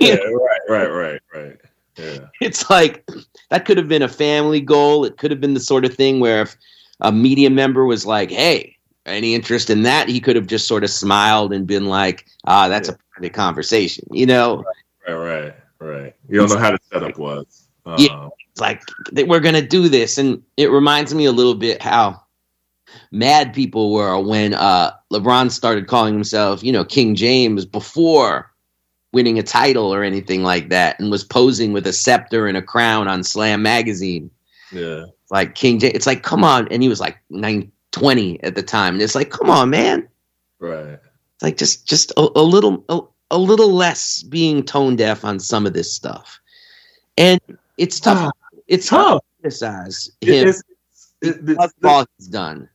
yeah. Right. Right. Right. Right. Yeah. it's like that could have been a family goal. It could have been the sort of thing where if a media member was like, "Hey, any interest in that?" He could have just sort of smiled and been like, "Ah, that's a private conversation," you know. Right. Right. Right. You don't know how the setup was. Um, Yeah. It's like we're gonna do this, and it reminds me a little bit how mad people were when uh, LeBron started calling himself, you know, King James before winning a title or anything like that, and was posing with a scepter and a crown on Slam magazine. Yeah. like King James. It's like, come on. And he was like 920 at the time. And it's like, come on, man. Right. It's like just just a, a little a, a little less being tone deaf on some of this stuff. And it's tough. It's tough to criticize him it's- it- because of all he's done.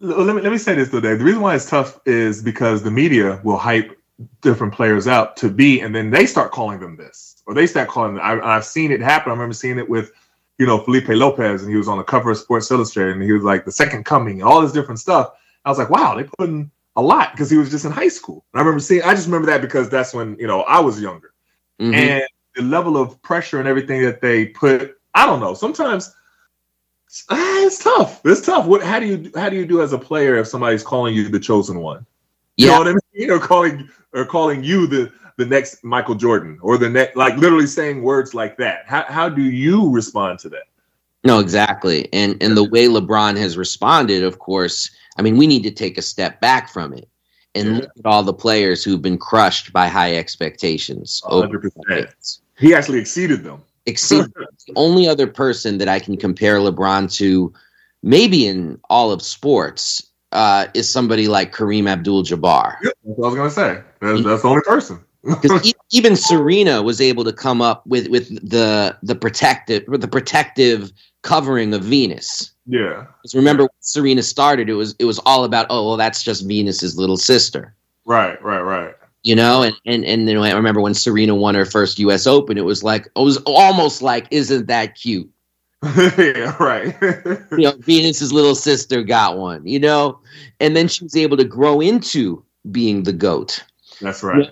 Let me let me say this Dave. The reason why it's tough is because the media will hype different players out to be, and then they start calling them this, or they start calling them. I, I've seen it happen. I remember seeing it with, you know, Felipe Lopez, and he was on the cover of Sports Illustrated, and he was like the second coming, and all this different stuff. I was like, wow, they put in a lot because he was just in high school. And I remember seeing. I just remember that because that's when you know I was younger, Mhm. and the level of pressure and everything that they put. I don't know. Sometimes it's tough. It's tough. What? How do you how do you do as a player if somebody's calling you the chosen one? You yeah. know what I mean? Or calling or calling you the the next Michael Jordan or the next like literally saying words like that. How how do you respond to that? No, exactly. And and the way LeBron has responded, of course, I mean, we need to take a step back from it and yeah. look at all the players who've been crushed by high expectations. 100%. He actually exceeded them. Exceed the only other person that I can compare LeBron to, maybe in all of sports, uh, is somebody like Kareem Abdul-Jabbar. Yep, that's what I was gonna say. That's, that's the only person. Because even Serena was able to come up with with the the protective the protective covering of Venus. yeah. Because remember, when Serena started, it was it was all about oh well, that's just Venus's little sister, Right, right, right. You know. And and and then I remember when Serena won her first U.S. Open, it was like it was almost like isn't that cute? yeah, right. You know, Venus's little sister got one, you know, and then she was able to grow into being the goat. That's right.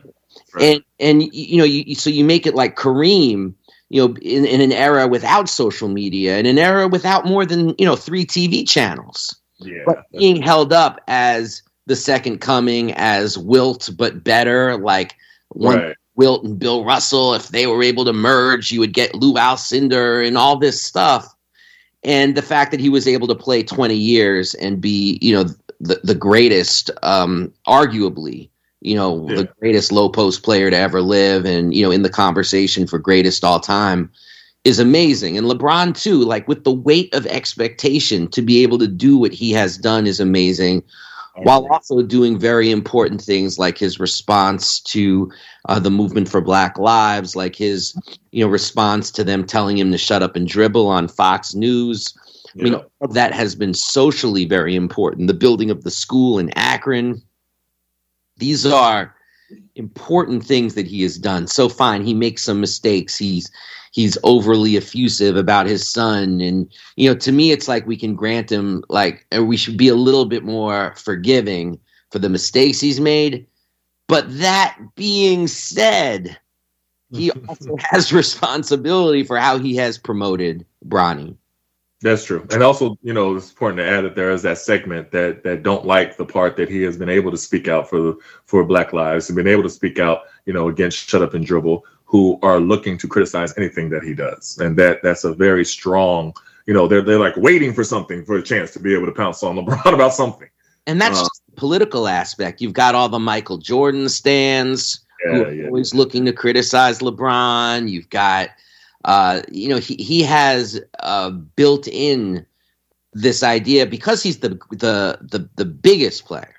and and you know you you- so you make it like Kareem you know in, in an era without social media in an era without more than you know three TV channels Yeah. but being held up as the second coming as Wilt but better like one Right. Wilt and Bill Russell if they were able to merge you would get Lou Alcindor and all this stuff and the fact that he was able to play 20 years and be you know the, the greatest um arguably you know Yeah. the greatest low post player to ever live and you know in the conversation for greatest all time is amazing and LeBron too like with the weight of expectation to be able to do what he has done is amazing while also doing very important things like his response to uh, the movement for Black Lives, like his you know response to them telling him to shut up and dribble on Fox News. I mean, all of that has been socially very important. The building of the school in Akron. These are important things that he has done. So fine, he makes some mistakes. He's he's overly effusive about his son and you know to me it's like we can grant him like we should be a little bit more forgiving for the mistakes he's made. But that being said, he also has responsibility for how he has promoted Bronny. That's true. And also, you know, it's important to add that there is that segment that that don't like the part that he has been able to speak out for for Black Lives and been able to speak out, you know, against Shut Up and Dribble, who are looking to criticize anything that he does. And that that's a very strong, you know, they're they're like waiting for something for a chance to be able to pounce on LeBron about something. And that's just the political aspect. You've got all the Michael Jordan stands who are yeah. always looking to criticize LeBron. You've got, uh, you know, he he has uh, built in this idea because he's the the the the biggest player.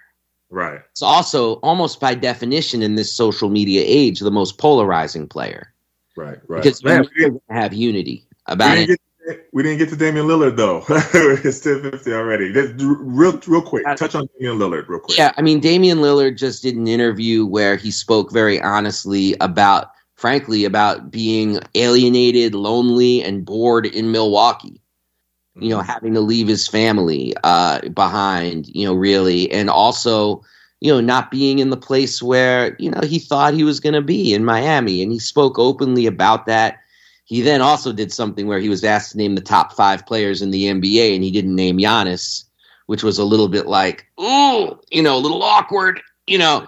Right. It's also almost by definition in this social media age the most polarizing player Right, right. because Man, never gonna have unity we about didn't, it. get, we didn't get to Damian Lillard though. it's 1050 already. Just real real quick. Uh, touch on Damian Lillard real quick. Yeah, I mean, Damian Lillard just did an interview where he spoke very honestly about, frankly, about being alienated, lonely, and bored in Milwaukee. You know, having to leave his family uh, behind, you know, really, and also, you know, not being in the place where, you know, he thought he was going to be in Miami. And he spoke openly about that. He then also did something where he was asked to name the top five players in the NBA, and he didn't name Giannis, which was a little bit like, ooh, you know, a little awkward, you know.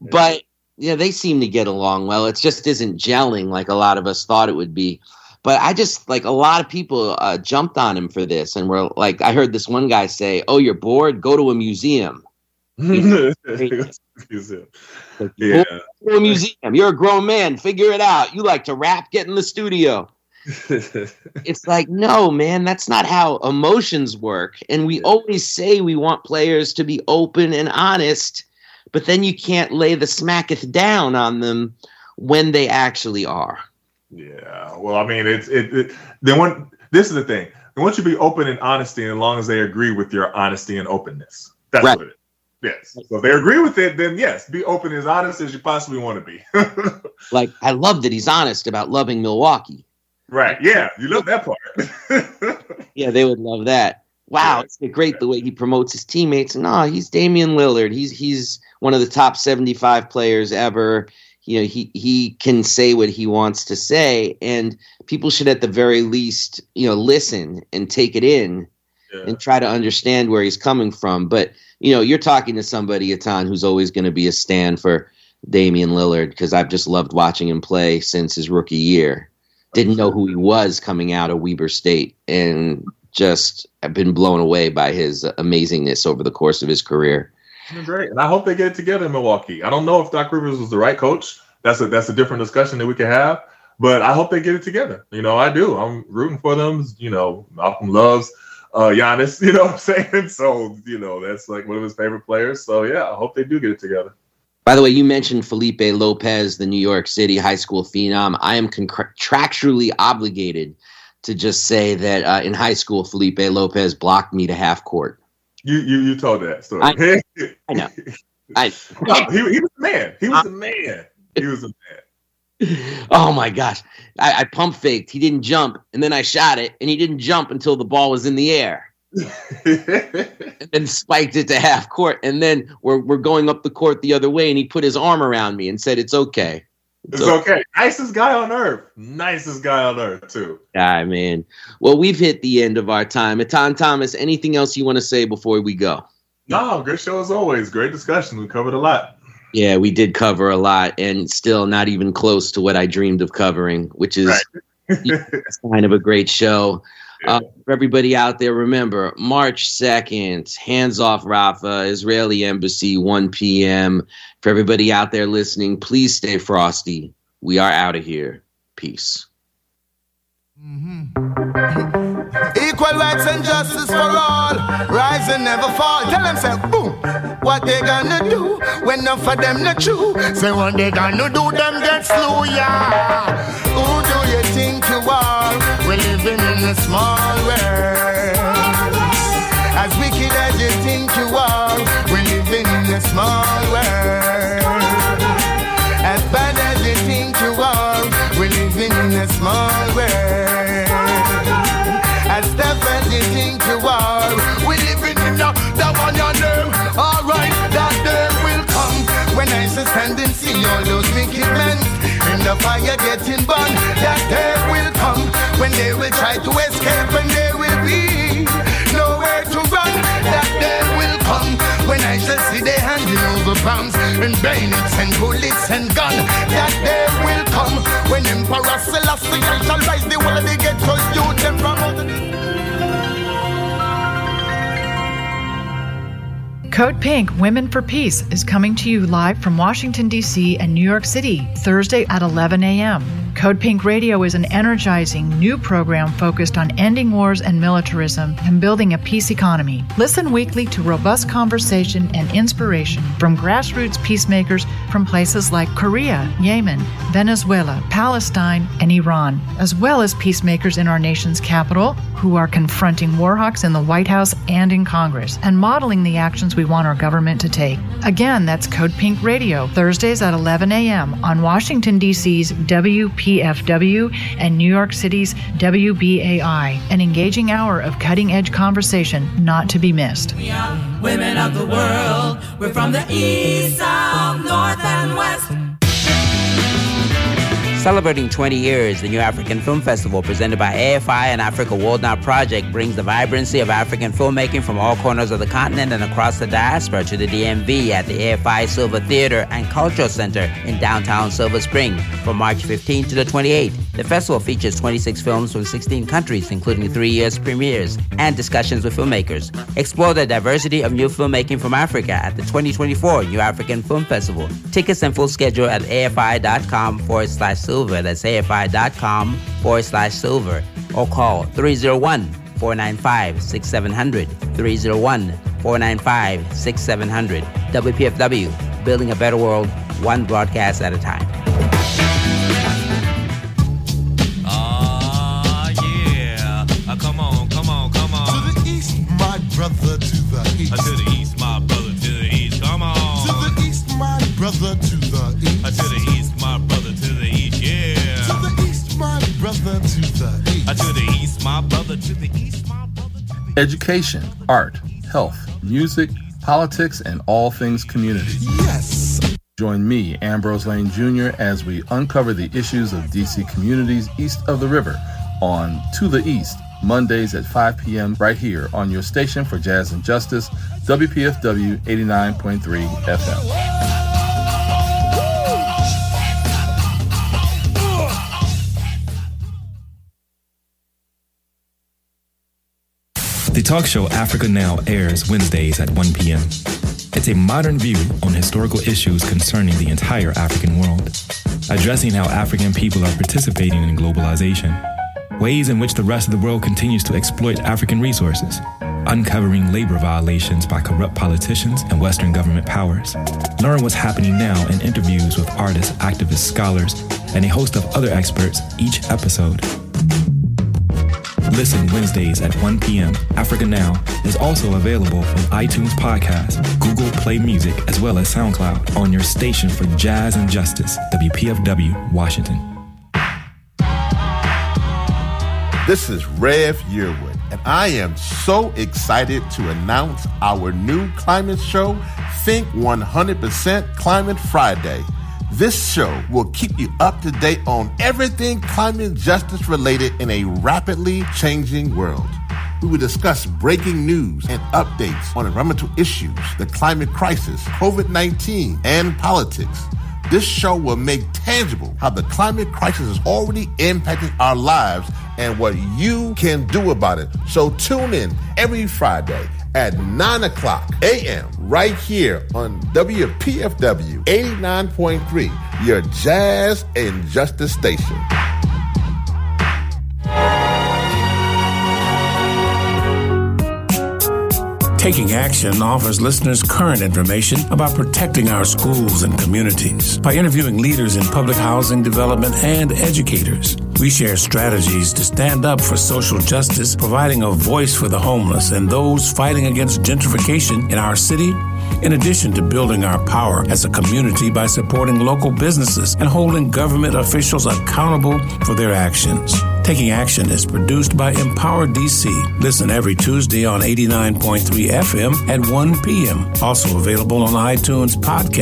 But yeah, they seem to get along well. It just isn't gelling like a lot of us thought it would be. But I just like a lot of people uh, jumped on him for this, and were like, I heard this one guy say, "Oh, you're bored? Go to a museum." Museum, yeah. Go to a museum. You're a grown man. Figure it out. You like to rap? Get in the studio. it's like, no, man, that's not how emotions work. And we always say we want players to be open and honest, but then you can't lay the smacketh down on them when they actually are. Yeah. Well, I mean, it's it. it then when this is the thing, they want you to be open and honesty, as long as they agree with your honesty and openness. That's Right. what it is. Yes. So if they agree with it, then yes, be open as honest as you possibly want to be. Like, I love that he's honest about loving Milwaukee. right. Yeah. You love that part. Yeah, they would love that. Wow, it's great the way he promotes his teammates. No, he's Damian Lillard. He's he's one of the top seventy-five players ever. You know, he he can say what he wants to say, and people should at the very least, you know, listen and take it in and try to understand where he's coming from. But you know, you're talking to somebody, Etan, who's always going to be a stand for Damian Lillard because I've just loved watching him play since his rookie year. Didn't know who he was coming out of Weber State, and just have been blown away by his amazingness over the course of his career. Great. And I hope they get it together in Milwaukee. I don't know if Doc Rivers was the right coach. That's a that's a different discussion that we could have. But I hope they get it together. You know, I do. I'm rooting for them. You know, Malcolm loves uh Giannis, you know what I'm saying? So, you know, that's like one of his favorite players. So yeah, I hope they do get it together. By the way, you mentioned Felipe Lopez, the New York City high school phenom. I am contractually obligated to just say that uh, in high school, Felipe Lopez blocked me to half court. You you you told that story. I, I know. I, no, he, he was the man. He was the man. He was the man. oh my gosh. I, I pump faked. He didn't jump, and then I shot it, and he didn't jump until the ball was in the air. and spiked it to half court. And then we're, we're going up the court the other way, and he put his arm around me and said, It's okay. It's okay. Nicest guy on earth. Nicest guy on earth, too. Yeah, man. Well, we've hit the end of our time. Etan Thomas, anything else you want to say before we go? No, good show as always. Great discussion. We covered a lot. Yeah, we did cover a lot, and still not even close to what I dreamed of covering, which is sign of a great show. Uh, for everybody out there, remember March 2nd, hands off Rafah, Israeli Embassy, 1 p.m. For everybody out there listening, please stay frosty. We are out of here. Peace. Equal rights rights and justice for all. Rise and never fall. Tell them, say, boom. What they gonna do when enough of them not true? Say what they gonna do, them get slow, yeah. Who do you think you are? We're living in a small world. As wicked as you think you are, we're living in a small world. As bad as you think you are, we're living in a small world. As tough as you think you are, when I See all those wicked men in the fire getting burned. That day will come when they will try to escape and there will be nowhere to run. That day will come when I shall see they handing over bombs and bayonets and bullets and gun. That day will come when Emperor Selassie shall rise the whole of the ghetto youth and from out Code Pink Women for Peace is coming to you live from Washington, D.C. and New York City, Thursday at 11 a.m. Code Pink Radio is an energizing new program focused on ending wars and militarism and building a peace economy. Listen weekly to robust conversation and inspiration from grassroots peacemakers from places like Korea, Yemen, Venezuela, Palestine, and Iran, as well as peacemakers in our nation's capital who are confronting war hawks in the White House and in Congress and modeling the actions we want our government to take. Again, that's Code Pink Radio, Thursdays at 11 a.m. on Washington, D.C.'s WPFW and New York City's WBAI, an engaging hour of cutting edge conversation not to be missed. Women of the world, we're from the east, Celebrating 20 years, the New African Film Festival, presented by AFI and Africa World Now Project, brings the vibrancy of African filmmaking from all corners of the continent and across the diaspora to the DMV at the AFI Silver Theater and Cultural Center in downtown Silver Spring from March 15 to the 28th. The festival features 26 films from 16 countries, including three years premieres and discussions with filmmakers. Explore the diversity of new filmmaking from Africa at the 2024 New African Film Festival. Tickets and full schedule at afi.com forward slash silver. That's afi.com forward slash silver. Or call 301 495 6700. 301 495 6700. WPFW, building a better world, one broadcast at a time. Yeah. Come on, come on, come on. To the east, my brother, to the east. Uh, to the east, my brother, to the east. Come on. To the east, my brother, Education, art, health, music, politics, and all things community. Yes. Join me, Ambrose Lane Jr., as we uncover the issues of DC communities east of the river on To the East, Mondays at 5 p.m. right here on your station for jazz and justice, WPFW 89.3 FM. Talk show Africa Now airs Wednesdays at 1 p.m. It's a modern view on historical issues concerning the entire African world, addressing how African people are participating in globalization, ways in which the rest of the world continues to exploit African resources, uncovering labor violations by corrupt politicians and Western government powers. Learn what's happening now in interviews with artists, activists, scholars, and a host of other experts each episode. Listen Wednesdays at 1 p.m. Africa Now is also available on iTunes Podcast, Google Play Music, as well as SoundCloud on your station for jazz and justice, WPFW, Washington. This is Rev Yearwood, and I am so excited to announce our new climate show, Think 100% Climate Friday. This show will keep you up to date on everything climate justice related in a rapidly changing world. We will discuss breaking news and updates on environmental issues, the climate crisis, COVID 19, and politics. This show will make tangible how the climate crisis is already impacting our lives and what you can do about it. So tune in every Friday at 9 o'clock a.m. right here on WPFW 89.3, your jazz and justice station. Taking Action offers listeners current information about protecting our schools and communities by interviewing leaders in public housing development and educators. We share strategies to stand up for social justice, providing a voice for the homeless and those fighting against gentrification in our city in addition to building our power as a community by supporting local businesses and holding government officials accountable for their actions. Taking Action is produced by Empower DC. Listen every Tuesday on 89.3 FM at 1 p.m. Also available on iTunes podcast